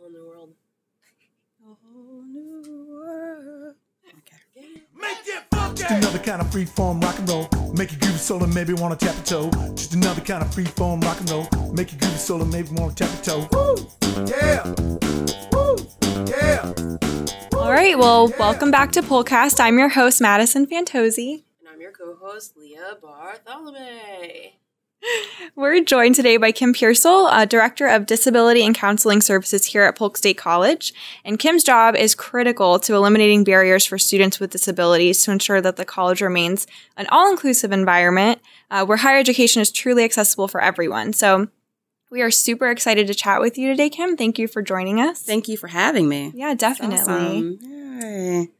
whole new world. A whole new world. Okay. Just another kind of freeform rock and roll. Make you groovy soul and maybe wanna tap your toe. Just another kind of freeform rock and roll. Make you groovy soul and maybe wanna tap your toe. Woo! Yeah! Woo! Yeah! All right, well, welcome back to Polcast. I'm your host, Madison Fantozzi. And I'm your co-host, Leah Bartholomew. We're joined today by Kim Pearsall, uh, Director of Disability and Counseling Services here at Polk State College. And Kim's job is critical to eliminating barriers for students with disabilities to ensure that the college remains an all inclusive environment uh, where higher education is truly accessible for everyone. So we are super excited to chat with you today, Kim. Thank you for joining us. Thank you for having me. Yeah, definitely. Awesome.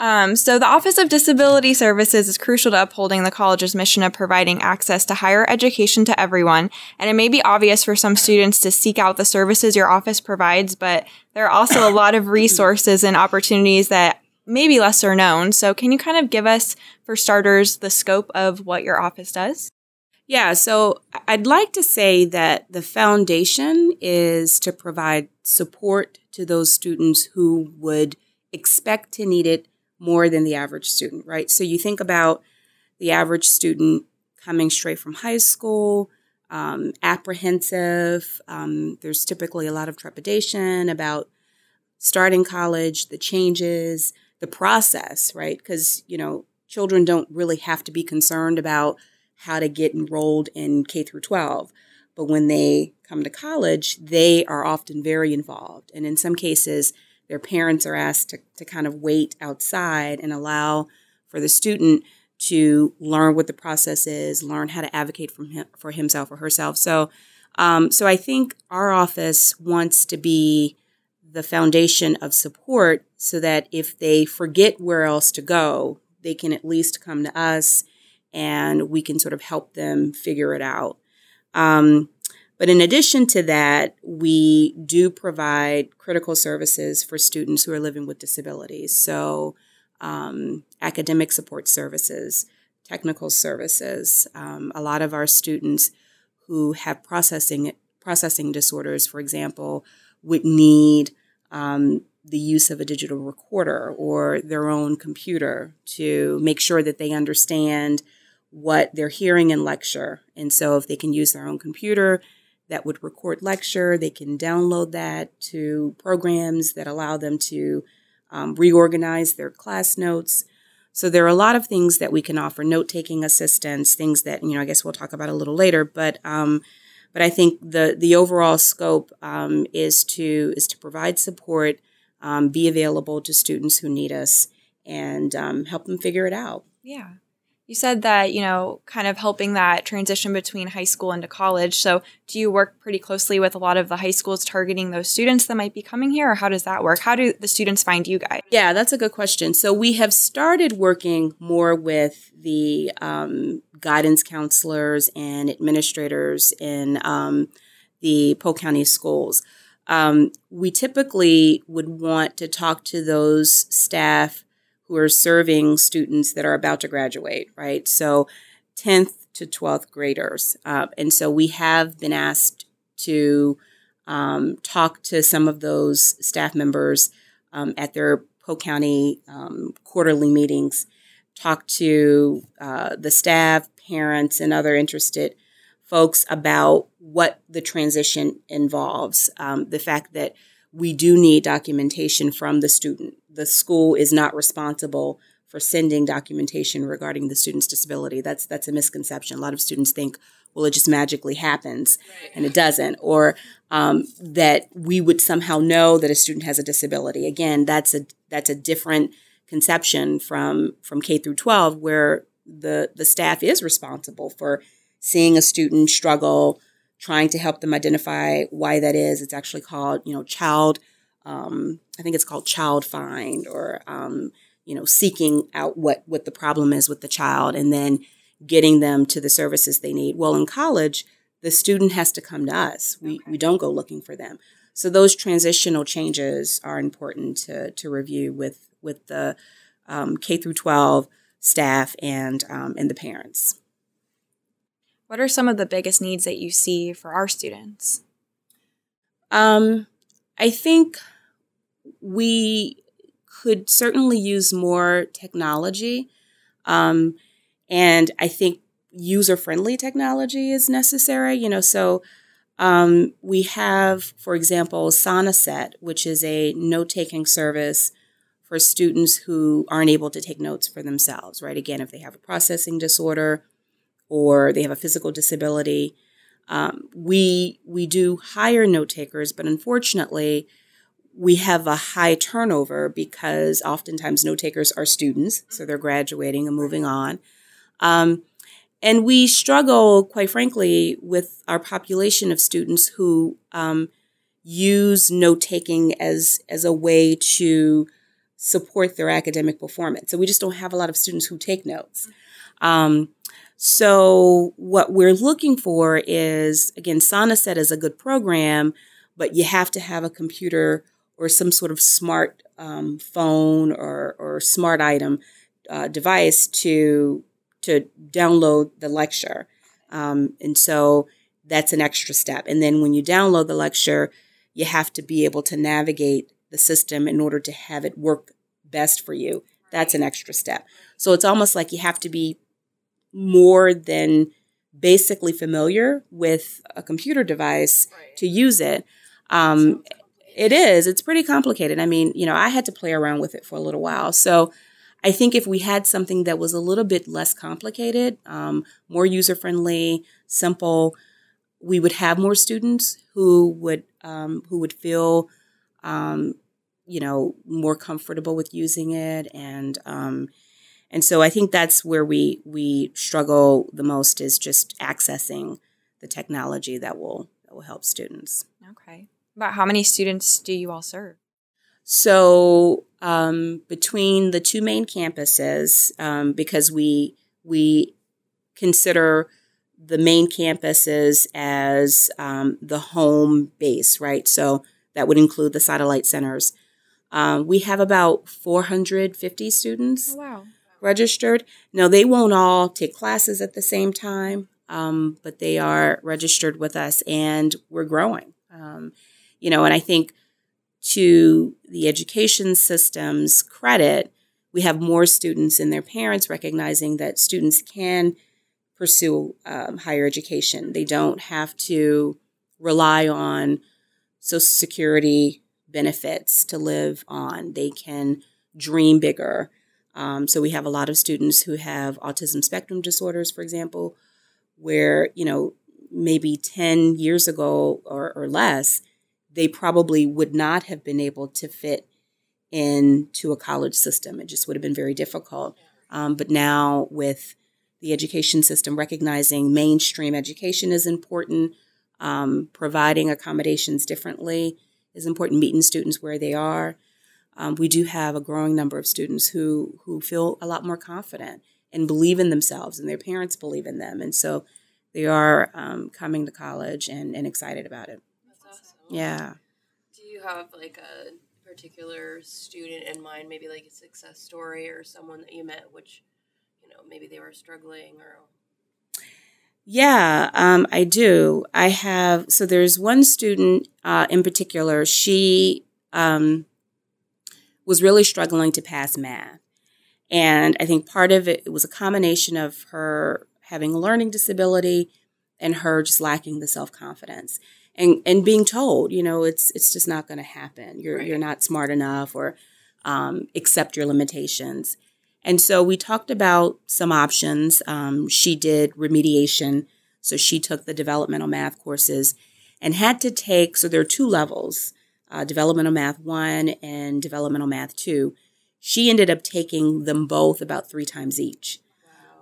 Um, so, the Office of Disability Services is crucial to upholding the college's mission of providing access to higher education to everyone. And it may be obvious for some students to seek out the services your office provides, but there are also a lot of resources and opportunities that may be lesser known. So, can you kind of give us, for starters, the scope of what your office does? Yeah, so I'd like to say that the foundation is to provide support to those students who would expect to need it more than the average student, right? So you think about the average student coming straight from high school, um, apprehensive. Um, there's typically a lot of trepidation about starting college, the changes, the process, right? Because, you know, children don't really have to be concerned about how to get enrolled in K through 12. But when they come to college, they are often very involved. And in some cases, their parents are asked to, to kind of wait outside and allow for the student to learn what the process is, learn how to advocate from him, for himself or herself. So, um, so I think our office wants to be the foundation of support so that if they forget where else to go, they can at least come to us and we can sort of help them figure it out. Um, but in addition to that, we do provide critical services for students who are living with disabilities. So, um, academic support services, technical services. Um, a lot of our students who have processing processing disorders, for example, would need um, the use of a digital recorder or their own computer to make sure that they understand what they're hearing in lecture. And so, if they can use their own computer, that would record lecture. They can download that to programs that allow them to um, reorganize their class notes. So there are a lot of things that we can offer: note-taking assistance, things that you know. I guess we'll talk about a little later, but um, but I think the the overall scope um, is to is to provide support, um, be available to students who need us, and um, help them figure it out. Yeah. You said that, you know, kind of helping that transition between high school into college. So, do you work pretty closely with a lot of the high schools targeting those students that might be coming here, or how does that work? How do the students find you guys? Yeah, that's a good question. So, we have started working more with the um, guidance counselors and administrators in um, the Polk County schools. Um, we typically would want to talk to those staff who are serving students that are about to graduate, right? So 10th to 12th graders. Uh, and so we have been asked to um, talk to some of those staff members um, at their Polk County um, quarterly meetings, talk to uh, the staff, parents, and other interested folks about what the transition involves. Um, the fact that we do need documentation from the student. The school is not responsible for sending documentation regarding the student's disability. That's that's a misconception. A lot of students think, well, it just magically happens, right. and it doesn't, or um, that we would somehow know that a student has a disability. Again, that's a that's a different conception from from K through 12, where the the staff is responsible for seeing a student struggle trying to help them identify why that is. It's actually called, you know, child, um, I think it's called child find or, um, you know, seeking out what, what the problem is with the child and then getting them to the services they need. Well, in college, the student has to come to us. We, okay. we don't go looking for them. So those transitional changes are important to, to review with, with the um, K through 12 staff and, um, and the parents. What are some of the biggest needs that you see for our students? Um, I think we could certainly use more technology. Um, and I think user friendly technology is necessary. You know, so um, we have, for example, Sonocent, which is a note taking service for students who aren't able to take notes for themselves, right? Again, if they have a processing disorder or they have a physical disability. Um, we we do hire note takers, but unfortunately, we have a high turnover because oftentimes note takers are students, so they're graduating and moving on. Um, and we struggle, quite frankly, with our population of students who um, use note taking as as a way to support their academic performance. So we just don't have a lot of students who take notes. Um, so what we're looking for is again, Sonocent is a good program, but you have to have a computer or some sort of smart um, phone or, or smart item uh, device to to download the lecture. Um, and so that's an extra step. And then when you download the lecture, you have to be able to navigate the system in order to have it work best for you. That's an extra step. So it's almost like you have to be more than basically familiar with a computer device Right. to use it. Um, it is. It's pretty complicated. I mean, you know, I had to play around with it for a little while. So I think if we had something that was a little bit less complicated, um, more user friendly, simple, we would have more students who would um, who would feel, um, you know, more comfortable with using it, and um, and so I think that's where we we struggle the most is just accessing the technology that will that will help students. Okay. About how many students do you all serve? So um, between the two main campuses, um, because we we consider the main campuses as um, the home base, right? So that would include the satellite centers. Um, we have about 450 students wow. Registered. Now, they won't all take classes at the same time, um, but they are registered with us and we're growing. Um, you know, and I think to the education system's credit, we have more students and their parents recognizing that students can pursue um, higher education. They don't have to rely on Social Security benefits to live on. They can dream bigger. Um, so we have a lot of students who have autism spectrum disorders, for example, where, you know, maybe 10 years ago or, or less, they probably would not have been able to fit into a college system. It just would have been very difficult. Um, but now, with the education system recognizing mainstream education is important, um, providing accommodations differently is important, meeting students where they are. Um, we do have a growing number of students who who feel a lot more confident and believe in themselves, and their parents believe in them, and so they are um, coming to college and, and excited about it. That's awesome. Yeah. Do you have like a particular student in mind, maybe like a success story or someone that you met, which you know maybe they were struggling or Yeah, um, I do. I have, so there's one student uh, in particular, she um, was really struggling to pass math. And I think part of it, it was a combination of her having a learning disability and her just lacking the self confidence. And, and being told, you know, it's it's just not going to happen. You're Right. you're not smart enough, or um, accept your limitations. And so we talked about some options. Um, she did remediation. So she took the developmental math courses and had to take, so there are two levels uh, developmental math one and developmental math two. She ended up taking them both about three times each.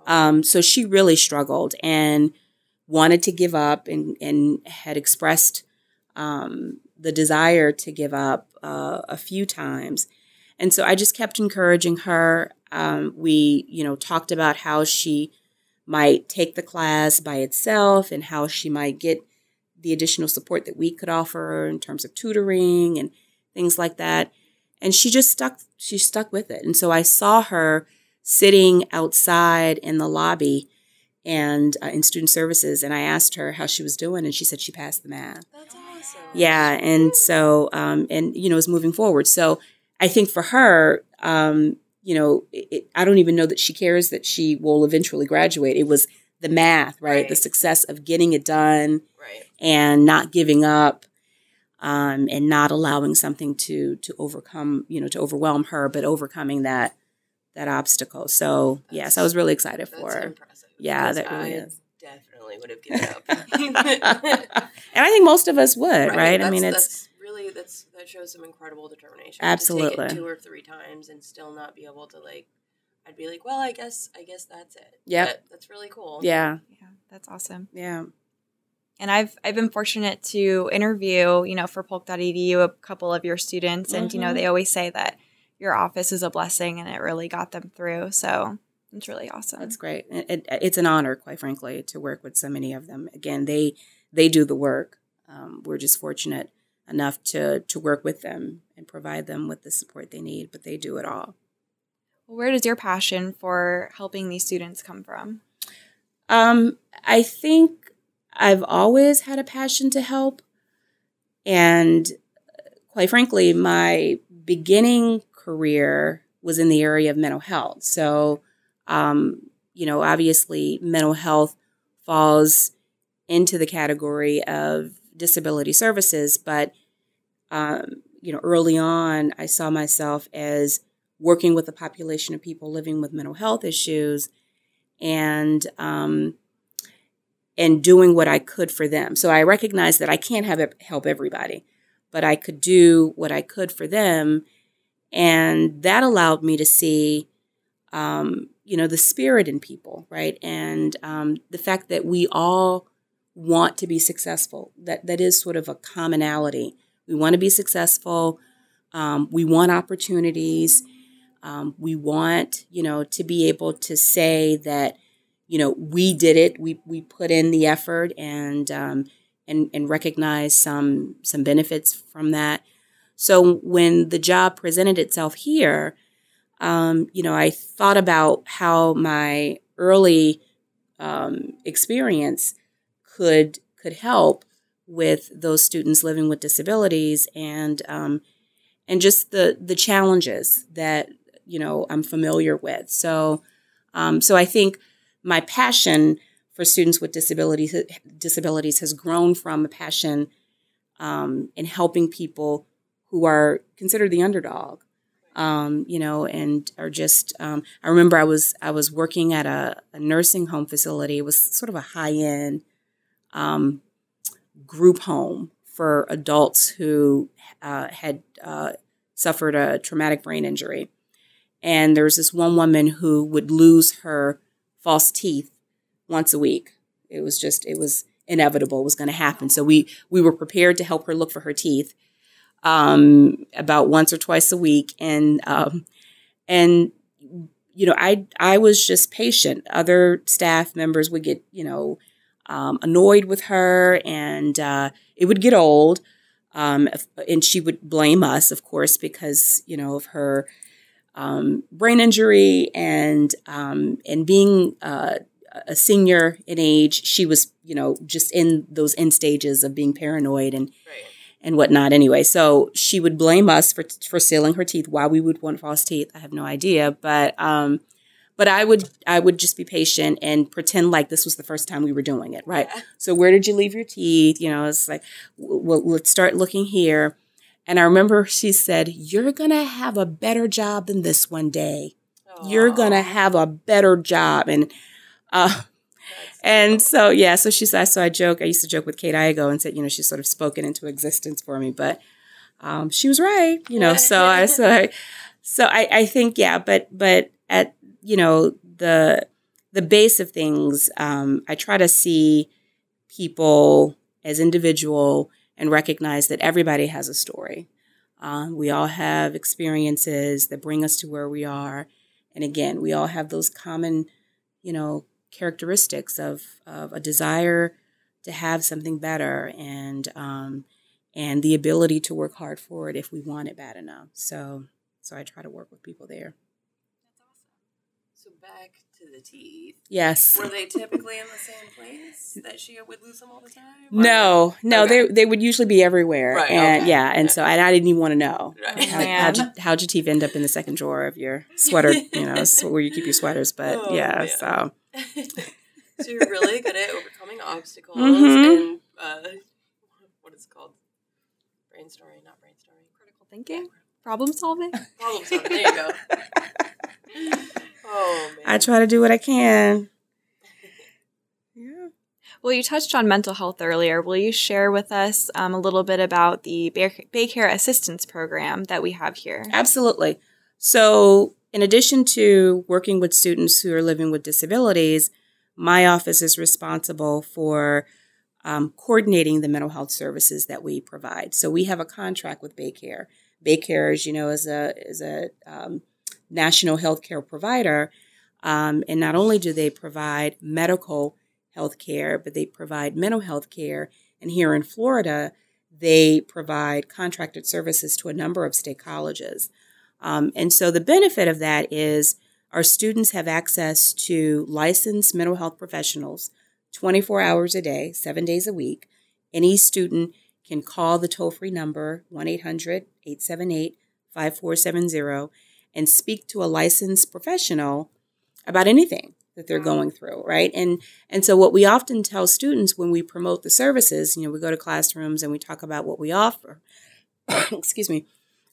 Um, so she really struggled and wanted to give up and, and had expressed um, the desire to give up uh, a few times. And so I just kept encouraging her. Um, we, you know, talked about how she might take the class by itself and how she might get the additional support that we could offer in terms of tutoring and things like that. And she just stuck, she stuck with it. And so I saw her sitting outside in the lobby and uh, in student services. And I asked her how she was doing, and she said she passed the math. that's awesome. Yeah, and so um, and you know is moving forward. So I think for her, um, you know, it, I don't even know that she cares that she will eventually graduate. It was the math, right? The success of getting it done right. and not giving up, um, and not allowing something to to overcome, you know, to overwhelm her, but overcoming that that obstacle. So yes, I was really excited That's for her. impressive. Yeah, that really I is. Definitely would have given up. and I think most of us would, right? I mean, it's really that's that shows some incredible determination. To Absolutely. take it two or three times and still not be able to like. I'd be like, well, I guess, I guess that's it. Yeah, But that's really cool. yeah, Yeah, that's awesome. yeah. And I've I've been fortunate to interview, you know, for Polk.edu a couple of your students, and you know Mhm. they always say that your office is a blessing, and it really got them through. So it's really awesome. That's great. It, it, it's an honor, quite frankly, to work with so many of them. Again, they they do the work. Um, we're just fortunate enough to to work with them and provide them with the support they need, but they do it all. Where does your passion for helping these students come from? Um, I think I've always had a passion to help, and uh, quite frankly, my beginning career was in the area of mental health. So, um, you know, obviously, mental health falls into the category of disability services, but um, you know, early on, I saw myself as working with a population of people living with mental health issues and um, and doing what I could for them. So I recognized that I can't have help everybody, but I could do what I could for them, and that allowed me to see, um, you know, the spirit in people, right, and um, the fact that we all want to be successful. That that is sort of a commonality. We want to be successful. Um, we want opportunities. Um, we want, you know, to be able to say that, you know, we did it. We we put in the effort and um, and and recognize some some benefits from that. So when the job presented itself here, um, you know, I thought about how my early um, experience could could help with those students living with disabilities and um, and just the the challenges that you know I'm familiar with. So um, so I think my passion for students with disabilities disabilities has grown from a passion um, in helping people who are considered the underdog. Um, you know, and are just. Um, I remember I was I was working at a, a nursing home facility. It was sort of a high end um, group home for adults who uh, had uh, suffered a traumatic brain injury. And there was this one woman who would lose her false teeth once a week. It was just, it was inevitable, it was going to happen. So we we were prepared to help her look for her teeth um, about once or twice a week, and um, and you know, I I was just patient. Other staff members would get you know um, annoyed with her, and uh, it would get old. Um, and she would blame us, of course, because you know of her um, brain injury and um, and being uh, a senior in age. She was, you know, just in those end stages of being paranoid and Right. and whatnot. Anyway, so she would blame us for for sealing her teeth. Why we would want false teeth, I have no idea. But um, but I would I would just be patient and pretend like this was the first time we were doing it. Right. Yeah. So where did you leave your teeth? You know, it's like, well, let's start looking here. And I remember she said, "You're gonna have a better job than this one day. You're gonna have a better job." And uh, and so yeah, so she said. So I joke. I used to joke with Kate Igo and said, you know, she's sort of spoken into existence for me, but um, she was right. You know, so I so I, so I, I think yeah, but but at you know the the base of things, um, I try to see people as individual and recognize that everybody has a story. Um, we all have experiences that bring us to where we are, and again, we all have those common, you know, characteristics of of a desire to have something better and um, and the ability to work hard for it if we want it bad enough. So so I try to work with people there. So back to the teeth. Yes. Were they typically in the same place that she would lose them all the time? No, no, Okay. they they would usually be everywhere, Right, and okay. yeah, and so and I didn't even want to know Right. how, Man. how'd, you, how'd your teeth end up in the second drawer of your sweater, you know, where you keep your sweaters. But Oh, yeah, man. so so you're really good at overcoming obstacles Mhm. and uh, what is it called? Brainstorming, not brainstorming. Critical thinking, problem solving. Problem solving. There you go. I try to do what I can. Yeah. Well, you touched on mental health earlier. Will you share with us um, a little bit about the Bay- Baycare Assistance Program that we have here? Absolutely. So, in addition to working with students who are living with disabilities, my office is responsible for um, coordinating the mental health services that we provide. So, we have a contract with Baycare. Baycare, as you know, is a is a um, national healthcare provider, um, and not only do they provide medical health care, but they provide mental health care. And here in Florida, they provide contracted services to a number of state colleges. Um, and so the benefit of that is our students have access to licensed mental health professionals 24 hours a day, seven days a week. Any student can call the toll free number 1 800 878 5470 and speak to a licensed professional about anything that they're mm-hmm. going through, right? And and so what we often tell students when we promote the services, you know, we go to classrooms and we talk about what we offer. excuse me.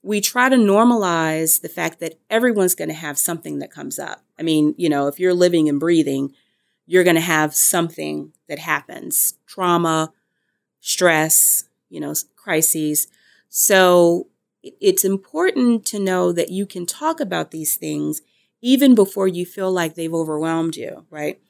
We try to normalize the fact that everyone's going to have something that comes up. I mean, you know, if you're living and breathing, you're going to have something that happens trauma, stress, you know, crises. So it's important to know that you can talk about these things even before you feel like they've overwhelmed you, right?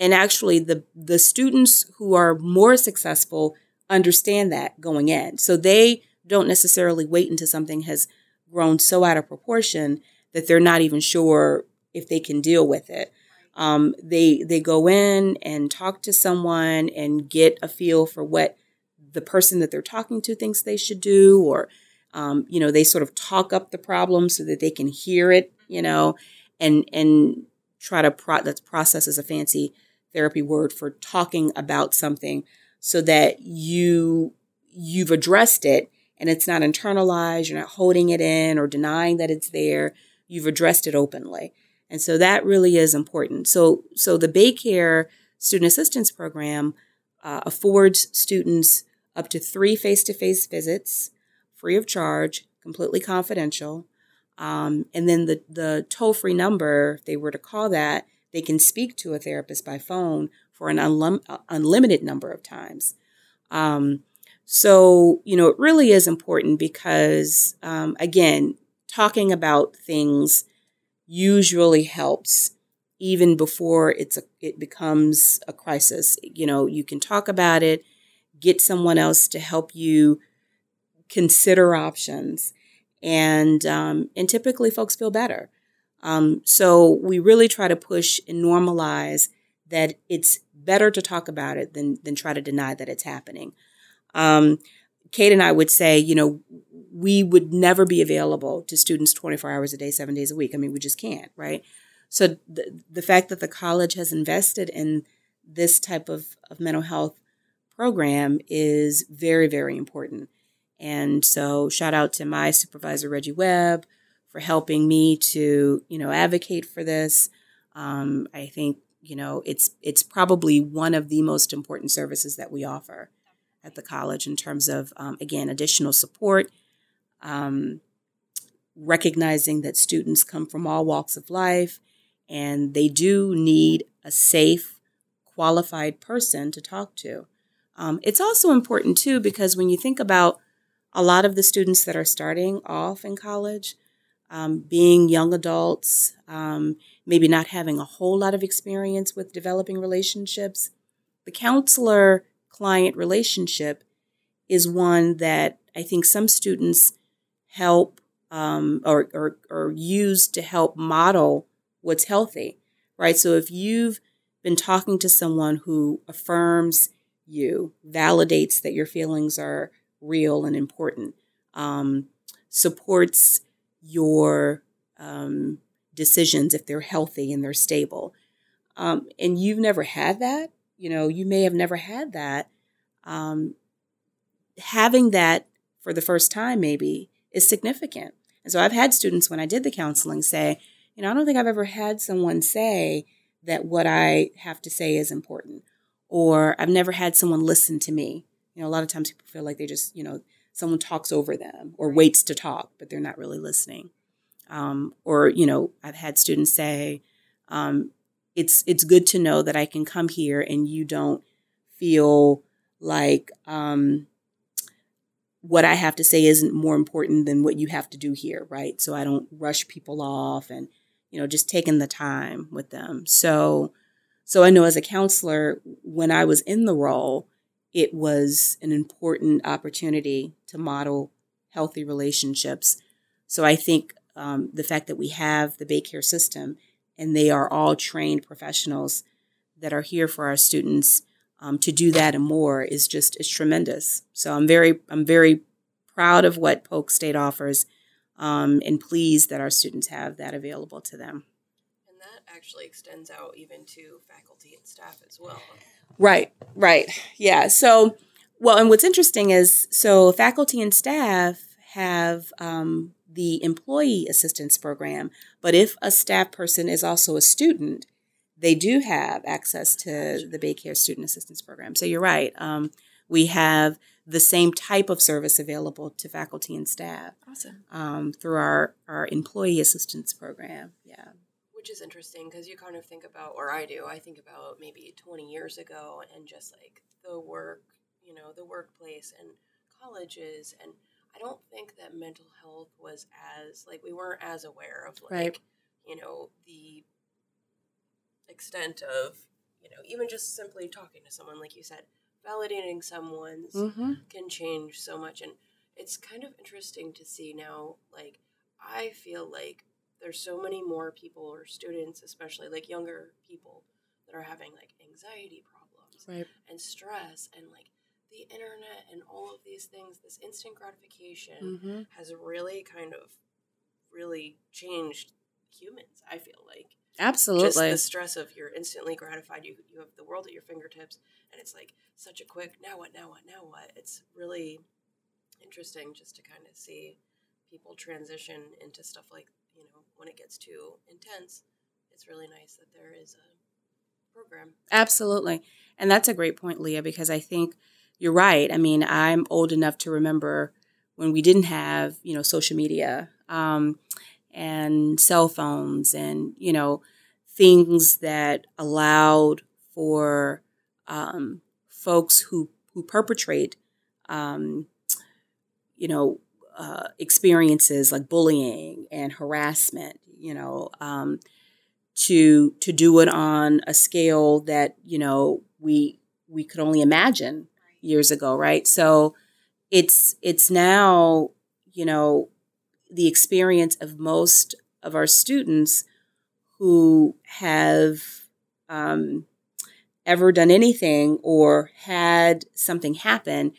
And actually, the the students who are more successful understand that going in, so they don't necessarily wait until something has grown so out of proportion that they're not even sure if they can deal with it. Um, they they go in and talk to someone and get a feel for what the person that they're talking to thinks they should do, or um, you know, they sort of talk up the problem so that they can hear it, you know, and and try to pro- that's process is a fancy therapy word for talking about something so that you you've addressed it and it's not internalized you're not holding it in or denying that it's there. You've addressed it openly. And so that really is important. So so the baycare student assistance program uh, affords students up to three face-to-face visits free of charge completely confidential um, and then the, the toll free number, if they were to call that, they can speak to a therapist by phone for an unlim- uh, unlimited number of times. Um, so, you know, it really is important because, um, again, talking about things usually helps even before it's a, it becomes a crisis. You know, you can talk about it, get someone else to help you consider options and um, and typically folks feel better. Um, so we really try to push and normalize that it's better to talk about it than than try to deny that it's happening. Um, Kate and I would say, you know, we would never be available to students 24 hours a day, seven days a week. I mean, we just can't, right? So the, the fact that the college has invested in this type of, of mental health program is very, very important. And so shout out to my supervisor, Reggie Webb, for helping me to, you know, advocate for this. Um, I think, you know, it's it's probably one of the most important services that we offer at the college in terms of, um, again, additional support, um, recognizing that students come from all walks of life and they do need a safe, qualified person to talk to. Um, it's also important, too, because when you think about a lot of the students that are starting off in college, um, being young adults, um, maybe not having a whole lot of experience with developing relationships, the counselor client relationship is one that I think some students help um, or, or, or use to help model what's healthy, right? So if you've been talking to someone who affirms you, validates that your feelings are real and important, um, supports your um, decisions if they're healthy and they're stable. Um, and you've never had that, you know, you may have never had that. Um, having that for the first time, maybe, is significant. And so I've had students when I did the counseling say, you know, I don't think I've ever had someone say that what I have to say is important, or I've never had someone listen to me. You know, a lot of times people feel like they just, you know, someone talks over them or waits to talk, but they're not really listening. Um, or, you know, I've had students say, um, it's it's good to know that I can come here and you don't feel like um, what I have to say isn't more important than what you have to do here, right? So I don't rush people off and you know just taking the time with them. So so I know as a counselor when I was in the role, it was an important opportunity to model healthy relationships. So I think um, the fact that we have the Baycare system and they are all trained professionals that are here for our students um, to do that and more is just is tremendous. So I'm very I'm very proud of what Polk State offers, um, and pleased that our students have that available to them. Actually extends out even to faculty and staff as well. Right, right, yeah. So, well, and what's interesting is so faculty and staff have um, the employee assistance program, but if a staff person is also a student, they do have access to the Baycare Student Assistance Program. So you're right. Um, we have the same type of service available to faculty and staff. Awesome. Um, through our, our employee assistance program. Yeah. Which is interesting because you kind of think about, or I do, I think about maybe 20 years ago and just like the work, you know, the workplace and colleges. And I don't think that mental health was as, like, we weren't as aware of, like, Right. you know, the extent of, you know, even just simply talking to someone, like you said, validating someone's Mm-hmm. can change so much and it's kind of interesting to see now like i feel like there's so many more people or students especially like younger people that are having like anxiety problems Right. and stress and like the internet and all of these things this instant gratification Mm-hmm. has really kind of really changed humans i feel like just Absolutely. the stress of you're instantly gratified you you have the world at your fingertips and it's like such a quick now what now what now what it's really interesting just to kind of see people transition into stuff like you know when it gets too intense it's really nice that there is a program Absolutely. And that's a great point, Leah, because I think you're right. I mean, I'm old enough to remember when we didn't have, you know, social media um, and cell phones and, you know, things that allowed for um, folks who, who perpetrate, um, you know, uh, experiences like bullying and harassment, you know, um, to to do it on a scale that you know we we could only imagine years ago right? So it's it's now you know the experience of most of our students who have um, ever done anything or had something happen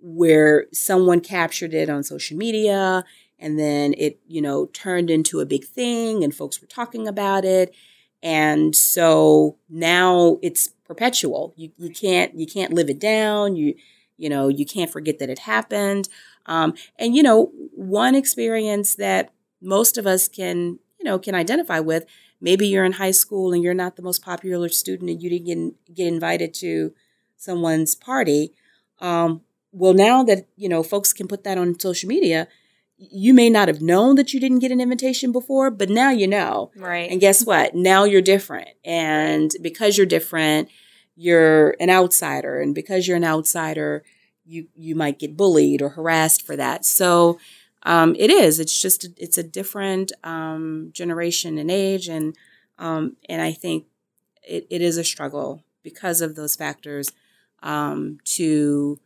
where someone captured it on social media and then it you know turned into a big thing and folks were talking about it. And so now it's perpetual. You, you can't you can't live it down. You you know you can't forget that it happened. Um, and you know one experience that most of us can you know can identify with maybe you're in high school and you're not the most popular student and you didn't get, get invited to someone's party. Um, well now that you know folks can put that on social media you may not have known that you didn't get an invitation before but now you know. Right. and guess what? Now you're different. And because you're different you're an outsider. And because you're an outsider you you might get bullied or harassed for that. So um, it is. It's just it's a different um, generation and age. And um, and i think it, it is a struggle because of those factors um, to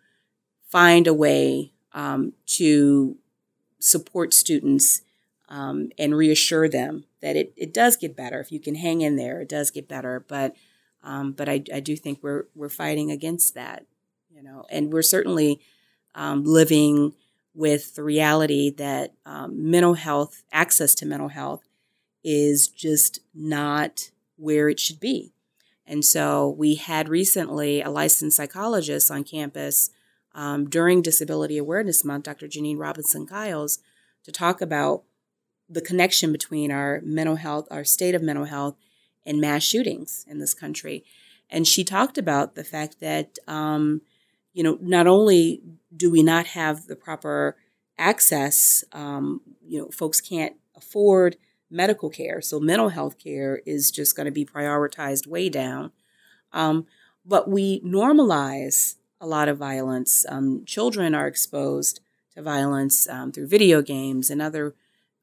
find a way um, to support students um, and reassure them that it, it does get better if you can hang in there. It does get better, but um, but I, I do think we're we're fighting against that, you know, and we're certainly um, living with the reality that um, mental health access to mental health is just not where it should be. And so we had recently a licensed psychologist on campus um, during Disability Awareness Month, Dr. Janine Robinson Giles, to talk about the connection between our mental health, our state of mental health, and mass shootings in this country. And she talked about the fact that, um, you know, not only do we not have the proper access, um, you know, folks can't afford medical care. So mental health care is just going to be prioritized way down. Um, but we normalize a lot of violence. Um, children are exposed to violence um, through video games and other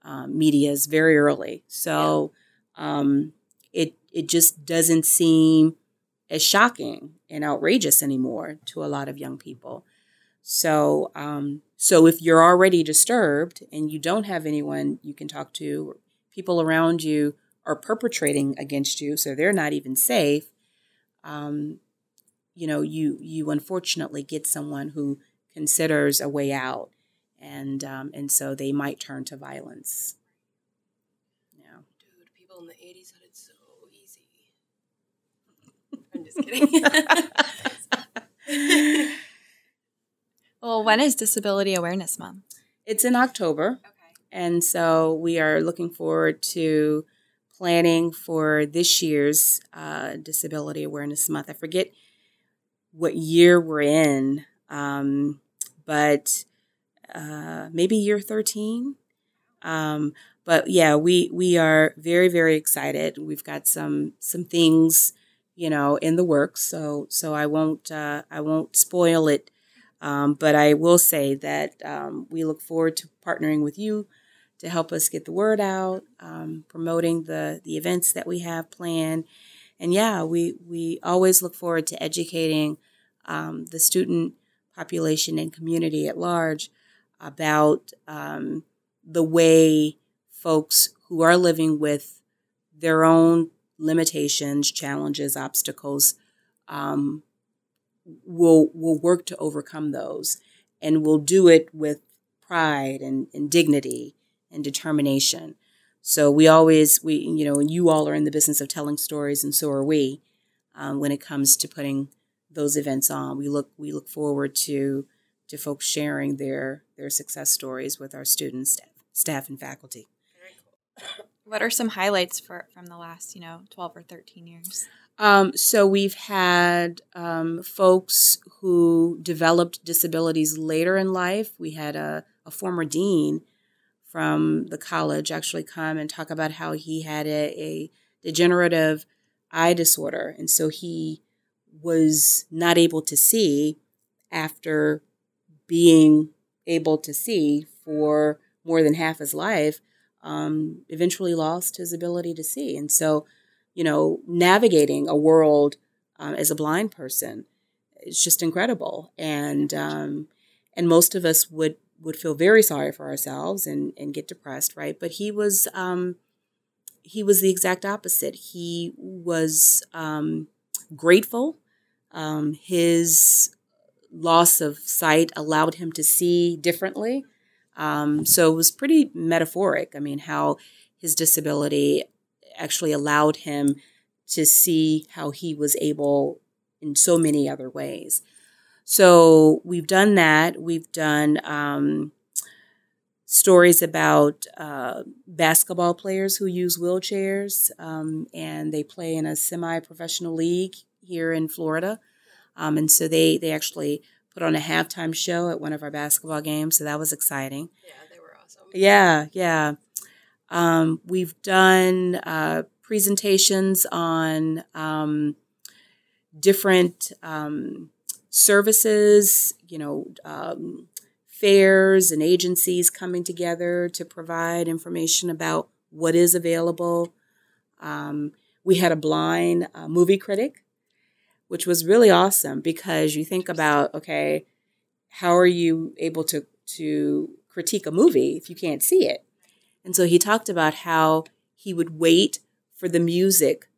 um, medias very early. So um, it it just doesn't seem as shocking and outrageous anymore to a lot of young people. So um, so if you're already disturbed and you don't have anyone you can talk to, people around you are perpetrating against you, so they're not even safe. Um, you know, you you unfortunately get someone who considers a way out, and um, and so they might turn to violence. Yeah. Dude, people in the 80s had it so easy. I'm just kidding. Well, when is Disability Awareness Month? It's in October. Okay. And so we are looking forward to planning for this year's uh, Disability Awareness Month. I forget what year we're in, um, but uh, maybe year 13. Um, but yeah, we we are very very excited. We've got some some things, you know, in the works. So so I won't uh, I won't spoil it. Um, but I will say that um, we look forward to partnering with you to help us get the word out, um, promoting the the events that we have planned, and yeah, we we always look forward to educating um, the student population and community at large about um, the way folks who are living with their own limitations, challenges, obstacles um, will will work to overcome those, and will do it with pride and, and dignity and determination. So we always we you know and you all are in the business of telling stories, and so are we. Um, when it comes to putting those events on, we look we look forward to to folks sharing their their success stories with our students, staff, staff and faculty. What are some highlights for from the last, you know, 12 or 13 years? Um, so we've had um, folks who developed disabilities later in life. We had a, a, former dean from the college actually come and talk about how he had a, a degenerative eye disorder, and so he was not able to see after being able to see for more than half his life. Um, eventually lost his ability to see, and so you know, navigating a world um, as a blind person is just incredible. And um, and most of us would would feel very sorry for ourselves and and get depressed, right? But he was um, he was the exact opposite. He was um, grateful. Um, his loss of sight allowed him to see differently. Um, so it was pretty metaphoric. I mean, how his disability actually allowed him to see how he was able in so many other ways. So we've done that. We've done um, stories about uh, basketball players who use wheelchairs um, and they play in a semi professional league here in Florida. Um, and so they, they actually put on a halftime show at one of our basketball games. So that was exciting. yeah, they were awesome. Yeah, yeah. Um, we've done uh, presentations on um, different um, services, you know, um, fairs and agencies coming together to provide information about what is available. Um, we had a blind uh, movie critic, which was really awesome because you think about, okay, how are you able to to critique a movie if you can't see it? And so he talked about how he would wait for the music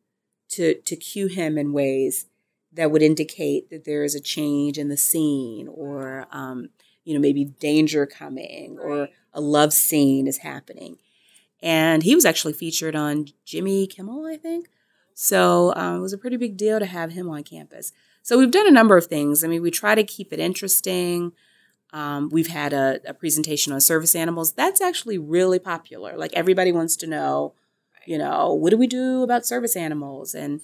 to, to cue him in ways that would indicate that there is a change in the scene or, um, you know, maybe danger coming or a love scene is happening. and he was actually featured on Jimmy Kimmel, I think. So um, it was a pretty big deal to have him on campus. So we've done a number of things. I mean, we try to keep it interesting. Um, we've had a, a, presentation on service animals. That's actually really popular. Like everybody wants to know, you know, what do we do about service animals, and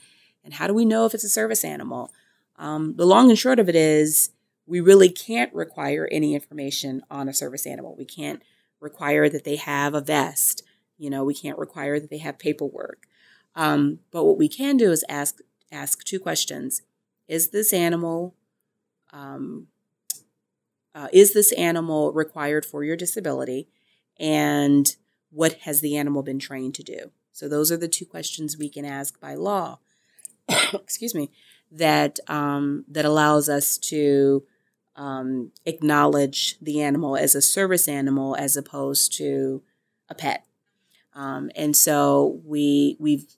and how do we know if it's a service animal? Um, the long and short of it is, we really can't require any information on a service animal. We can't require that they have a vest. You know, we can't require that they have paperwork. Um, but what we can do is ask ask two questions: Is this animal um, uh, is this animal required for your disability? And what has the animal been trained to do? So those are the two questions we can ask by law. excuse me. That um, that allows us to um, acknowledge the animal as a service animal as opposed to a pet. Um, and so we we've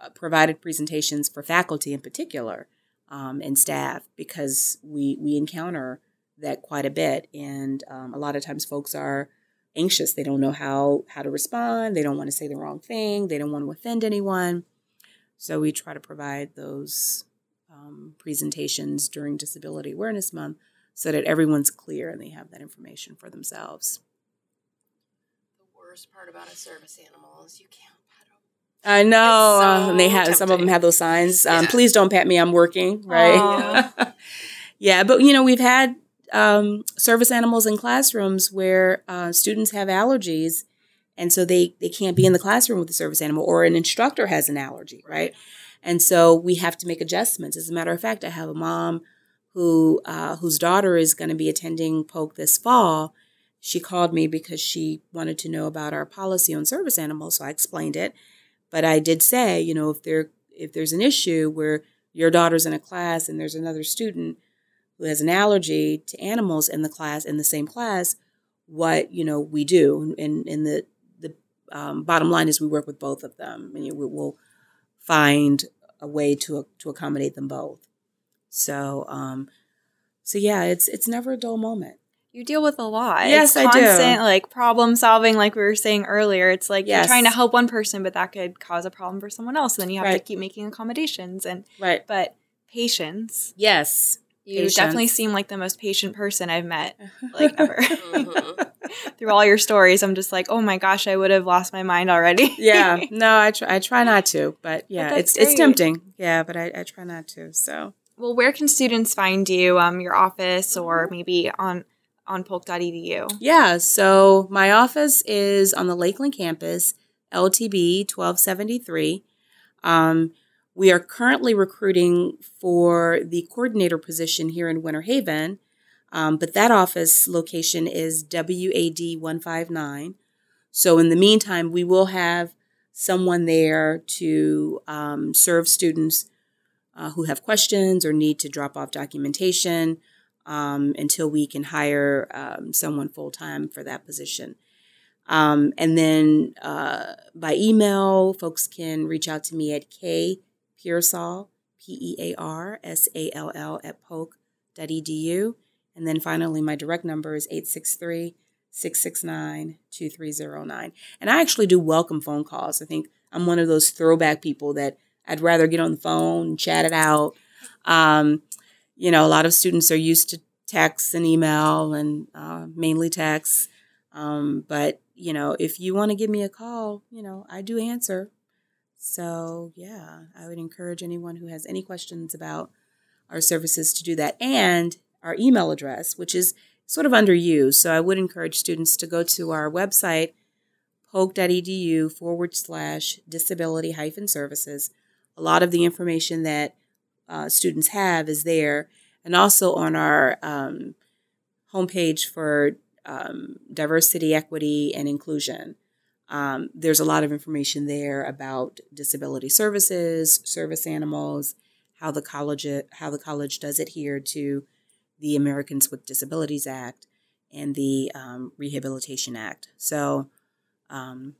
uh, provided presentations for faculty in particular um, and staff because we we encounter that quite a bit. And um, a lot of times folks are anxious. They don't know how, how to respond. They don't want to say the wrong thing. They don't want to offend anyone. So we try to provide those um, presentations during Disability Awareness Month so that everyone's clear and they have that information for themselves. The worst part about a service animal is you can't I know, so and they have tempting. some of them have those signs. Um, yeah. Please don't pat me. I'm working, right? yeah, but you know we've had um, service animals in classrooms where uh, students have allergies and so they, they can't be in the classroom with the service animal or an instructor has an allergy right. and so we have to make adjustments. As a matter of fact i have a mom who uh, whose daughter is going to be attending polk this fall. She called me because she wanted to know about our policy on service animals so i explained it. But i did say you know if there if there's an issue where your daughter's in a class and there's another student who has an allergy to animals in the class in the same class what you know we do and and the the um, bottom line is we work with both of them and we will find a way to to accommodate them both so um so yeah it's it's never a dull moment you deal with a lot. Yes, it's constant, I do. Like problem solving, like we were saying earlier. It's like yes. you're trying to help one person, but that could cause a problem for someone else. And then you have right. to keep making accommodations and right. But patience. Yes, you Patience. definitely seem like the most patient person I've met, like ever. mm-hmm. Through all your stories, I'm just like, oh my gosh, I would have lost my mind already. yeah, no, I try, I try not to, but yeah, but it's great. it's tempting. Yeah, but I, I try not to. So, well, where can students find you? Um, your office, or maybe on on polk.edu? Yeah, so my office is on the Lakeland campus, LTB 1273. Um, we are currently recruiting for the coordinator position here in Winter Haven, um, but that office location is WAD 159. So, in the meantime, we will have someone there to um, serve students uh, who have questions or need to drop off documentation um, until we can hire um, someone full time for that position. Um, and then uh, by email, folks can reach out to me at k Pearsall, P E A R S A L L, at polk.edu. And then finally, my direct number is 863 669 2309. And I actually do welcome phone calls. I think I'm one of those throwback people that I'd rather get on the phone chat it out. Um, you know, a lot of students are used to text and email and uh, mainly text. Um, but, you know, if you want to give me a call, you know, I do answer. So, yeah, I would encourage anyone who has any questions about our services to do that and our email address, which is sort of underused. So, I would encourage students to go to our website, polk.edu forward slash disability hyphen services. A lot of the information that uh, students have is there, and also on our um, homepage for um, diversity, equity, and inclusion. Um, there's a lot of information there about disability services, service animals, how the college how the college does adhere to the Americans with Disabilities Act and the um, Rehabilitation Act. So, um,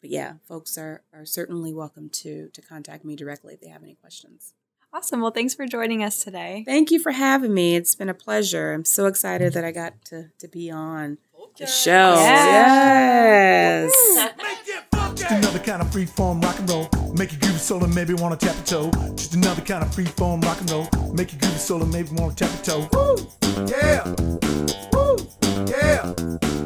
but yeah, folks are are certainly welcome to to contact me directly if they have any questions. Awesome. Well, thanks for joining us today. Thank you for having me. It's been a pleasure. I'm so excited that I got to to be on the show. Yes. yes. kind of free form rock and roll. Make you groovy soul and maybe wanna tap your toe. Just another kind of free form rock and roll. Make you groovy soul and maybe wanna tap your toe. Woo! Yeah! Woo! Yeah!